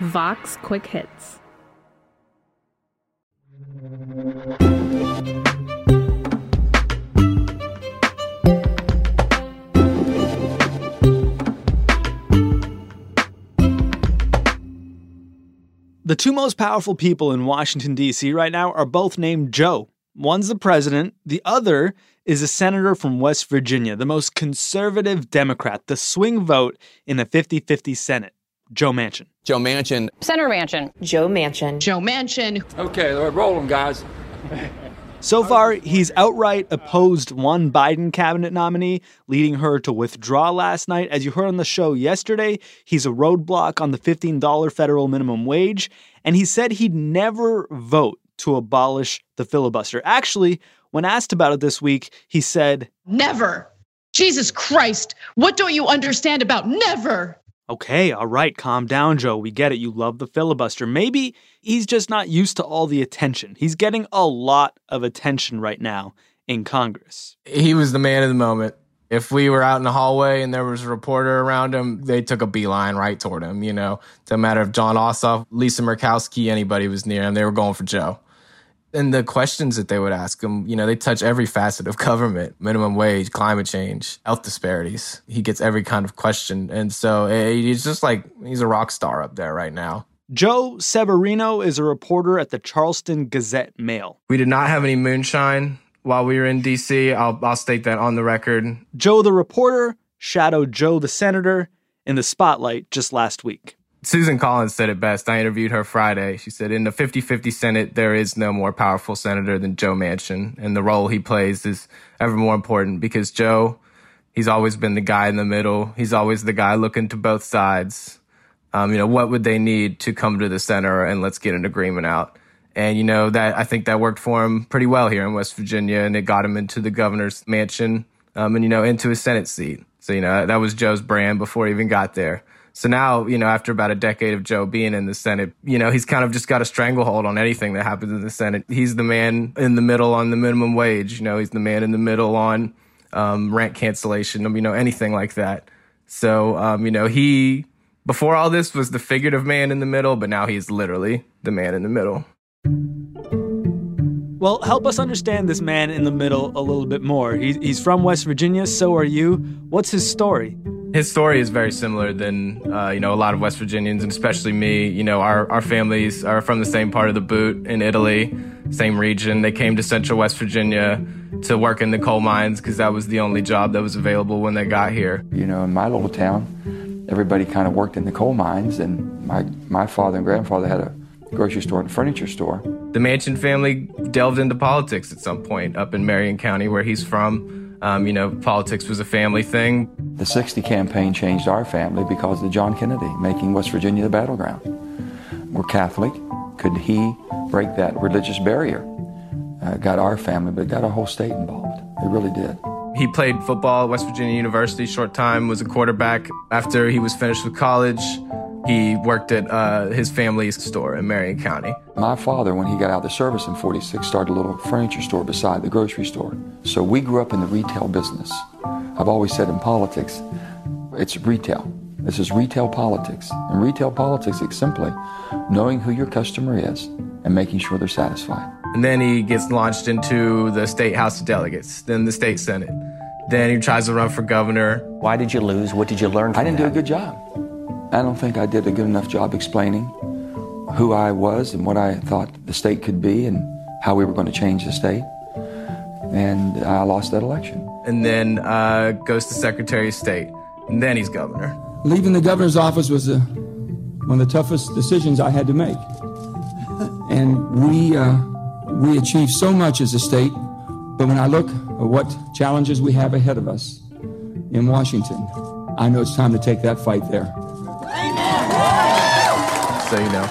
Vox Quick Hits. The two most powerful people in Washington, D.C. right now are both named Joe. One's the president, the other is a senator from West Virginia, the most conservative Democrat, the swing vote in a 50 50 Senate. Joe Manchin. Joe Manchin. Senator Manchin. Joe Manchin. Joe Manchin. Okay, roll them, guys. So far, he's outright opposed one Biden cabinet nominee, leading her to withdraw last night. As you heard on the show yesterday, he's a roadblock on the $15 federal minimum wage, and he said he'd never vote to abolish the filibuster. Actually, when asked about it this week, he said, Never. Jesus Christ, what don't you understand about never? Okay, all right, calm down, Joe. We get it. You love the filibuster. Maybe he's just not used to all the attention. He's getting a lot of attention right now in Congress. He was the man of the moment. If we were out in the hallway and there was a reporter around him, they took a beeline right toward him. You know, it doesn't matter if Jon Ossoff, Lisa Murkowski, anybody was near him, they were going for Joe and the questions that they would ask him, you know, they touch every facet of government, minimum wage, climate change, health disparities. He gets every kind of question. And so eh, he's just like, he's a rock star up there right now. Joe Severino is a reporter at the Charleston Gazette Mail. We did not have any moonshine while we were in DC. I'll, I'll state that on the record. Joe the reporter shadowed Joe the senator in the spotlight just last week. Susan Collins said it best. I interviewed her Friday. She said, In the 50 50 Senate, there is no more powerful senator than Joe Manchin. And the role he plays is ever more important because Joe, he's always been the guy in the middle. He's always the guy looking to both sides. Um, you know, what would they need to come to the center and let's get an agreement out? And, you know, that I think that worked for him pretty well here in West Virginia and it got him into the governor's mansion um, and, you know, into his Senate seat. So, you know, that was Joe's brand before he even got there. So now, you know, after about a decade of Joe being in the Senate, you know, he's kind of just got a stranglehold on anything that happens in the Senate. He's the man in the middle on the minimum wage. You know, he's the man in the middle on um, rent cancellation, you know, anything like that. So, um, you know, he, before all this, was the figurative man in the middle, but now he's literally the man in the middle. Well, help us understand this man in the middle a little bit more. he's from West Virginia, so are you. What's his story? His story is very similar than uh, you know a lot of West Virginians and especially me. You know, our our families are from the same part of the boot in Italy, same region. They came to Central West Virginia to work in the coal mines because that was the only job that was available when they got here. You know, in my little town, everybody kind of worked in the coal mines, and my my father and grandfather had a grocery store and furniture store. The Manchin family delved into politics at some point up in Marion County, where he's from. Um, you know, politics was a family thing. The 60 campaign changed our family because of John Kennedy making West Virginia the battleground. We're Catholic. Could he break that religious barrier? Uh, got our family, but got our whole state involved. It really did. He played football at West Virginia University, short time, was a quarterback. After he was finished with college, he worked at uh, his family's store in Marion County. My father, when he got out of the service in 46, started a little furniture store beside the grocery store. So we grew up in the retail business. I've always said in politics, it's retail. This is retail politics. In retail politics, it's simply knowing who your customer is and making sure they're satisfied. And then he gets launched into the state House of Delegates, then the state Senate. Then he tries to run for governor. Why did you lose? What did you learn I didn't that? do a good job. I don't think I did a good enough job explaining who I was and what I thought the state could be and how we were going to change the state. And I lost that election. And then uh, goes to Secretary of State. And then he's governor. Leaving the governor's office was a, one of the toughest decisions I had to make. And we, uh, we achieved so much as a state, but when I look at what challenges we have ahead of us in Washington, I know it's time to take that fight there. So, you know,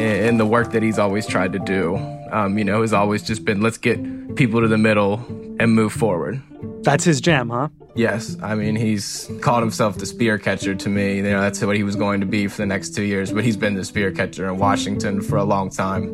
and the work that he's always tried to do, um, you know, has always just been let's get people to the middle and move forward. That's his jam, huh? Yes. I mean, he's called himself the spear catcher to me. You know, that's what he was going to be for the next two years, but he's been the spear catcher in Washington for a long time.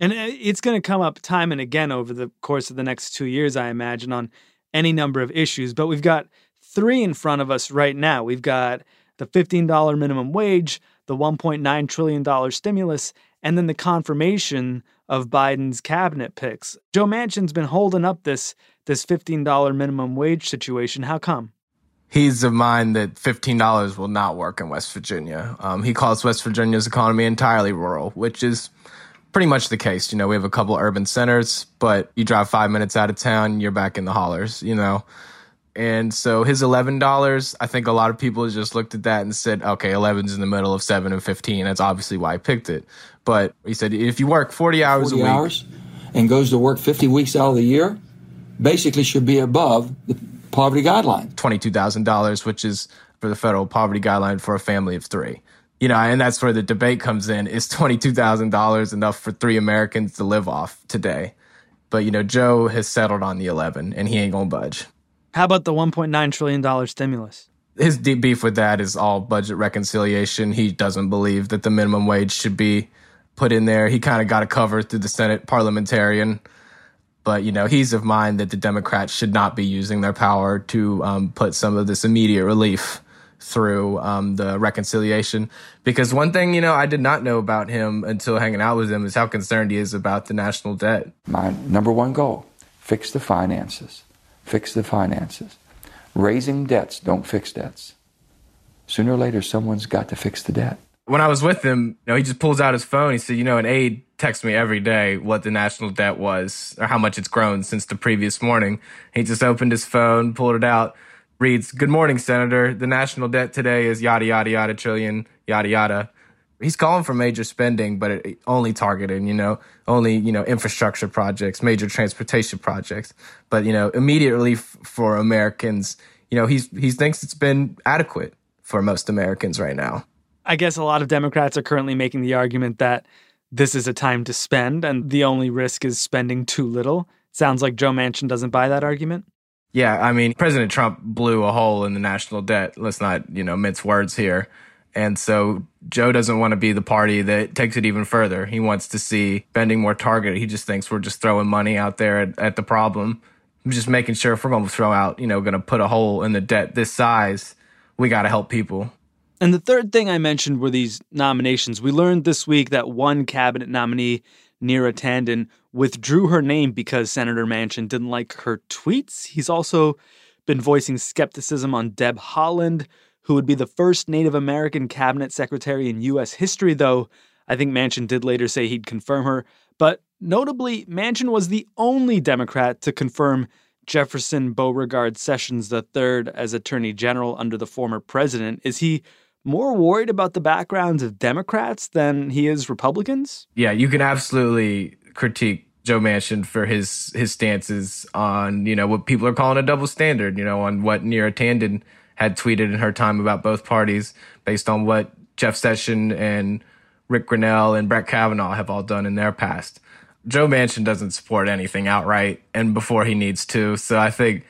And uh, it's going to come up time and again over the course of the next two years, I imagine, on any number of issues. But we've got three in front of us right now. We've got the $15 minimum wage, the $1.9 trillion stimulus, and then the confirmation of Biden's cabinet picks. Joe Manchin's been holding up this this $15 minimum wage situation. How come? He's of mind that $15 will not work in West Virginia. Um, he calls West Virginia's economy entirely rural, which is pretty much the case. You know, we have a couple urban centers, but you drive five minutes out of town, you're back in the hollers, you know. And so his eleven dollars, I think a lot of people just looked at that and said, okay, 11's in the middle of seven and fifteen. That's obviously why I picked it. But he said if you work forty hours 40 a week hours and goes to work 50 weeks out of the year, basically should be above the poverty guideline. twenty-two thousand dollars, which is for the federal poverty guideline for a family of three. You know, and that's where the debate comes in: is twenty-two thousand dollars enough for three Americans to live off today? But you know, Joe has settled on the eleven, and he ain't gonna budge. How about the $1.9 trillion stimulus? His deep beef with that is all budget reconciliation. He doesn't believe that the minimum wage should be put in there. He kind of got a cover through the Senate parliamentarian. But, you know, he's of mind that the Democrats should not be using their power to um, put some of this immediate relief through um, the reconciliation. Because one thing, you know, I did not know about him until hanging out with him is how concerned he is about the national debt. My number one goal fix the finances. Fix the finances. Raising debts don't fix debts. Sooner or later, someone's got to fix the debt. When I was with him, you know, he just pulls out his phone. He said, you know, an aide texts me every day what the national debt was or how much it's grown since the previous morning. He just opened his phone, pulled it out, reads, Good morning, Senator. The national debt today is yada, yada, yada, trillion, yada, yada. He's calling for major spending, but it only targeted, you know, only, you know, infrastructure projects, major transportation projects. But, you know, immediately f- for Americans, you know, he's, he thinks it's been adequate for most Americans right now. I guess a lot of Democrats are currently making the argument that this is a time to spend and the only risk is spending too little. Sounds like Joe Manchin doesn't buy that argument. Yeah, I mean, President Trump blew a hole in the national debt. Let's not, you know, mince words here. And so Joe doesn't want to be the party that takes it even further. He wants to see spending more targeted. He just thinks we're just throwing money out there at, at the problem. I'm just making sure if we're going to throw out, you know, going to put a hole in the debt this size, we got to help people. And the third thing I mentioned were these nominations. We learned this week that one cabinet nominee, Neera Tanden, withdrew her name because Senator Manchin didn't like her tweets. He's also been voicing skepticism on Deb Haaland, who would be the first Native American cabinet secretary in U.S. history, though I think Manchin did later say he'd confirm her. But notably, Manchin was the only Democrat to confirm Jefferson Beauregard Sessions III as Attorney General under the former president. Is he more worried about the backgrounds of Democrats than he is Republicans? Yeah, you can absolutely critique Joe Manchin for his his stances on you know what people are calling a double standard. You know on what Neera Tanden had tweeted in her time about both parties, based on what Jeff Sessions and Rick Grenell and Brett Kavanaugh have all done in their past. Joe Manchin doesn't support anything outright and before he needs to. So I think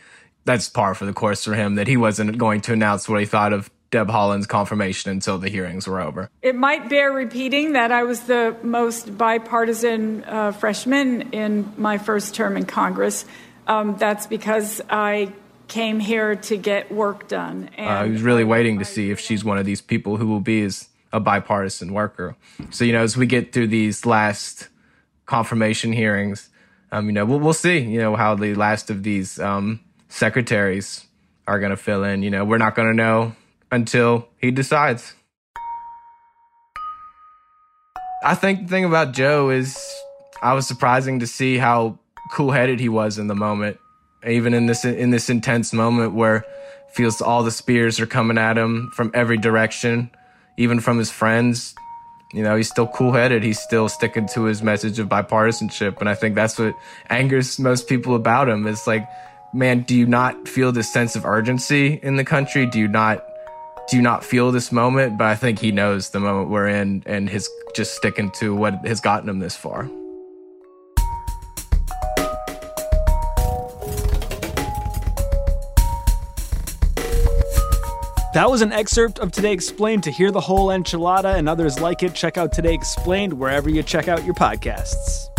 that's par for the course for him that he wasn't going to announce what he thought of Deb Haaland's confirmation until the hearings were over. It might bear repeating that I was the most bipartisan uh, freshman in my first term in Congress. Um, that's because I came here to get work done. And uh, he was really waiting to see if she's one of these people who will be as a bipartisan worker. So, you know, as we get through these last confirmation hearings, um, you know, we'll, we'll see, you know, how the last of these um, secretaries are going to fill in. You know, we're not going to know until he decides. I think the thing about Joe is I was surprising to see how cool-headed he was in the moment, even in this in this intense moment where feels all the spears are coming at him from every direction, even from his friends. You know, he's still cool-headed. He's still sticking to his message of bipartisanship, and I think that's what angers most people about him. Is like, man, do you not feel this sense of urgency in the country? Do you not do you not feel this moment, but I think he knows the moment we're in and his just sticking to what has gotten him this far. That was an excerpt of Today Explained. To hear the whole enchilada and others like it, check out Today Explained wherever you check out your podcasts.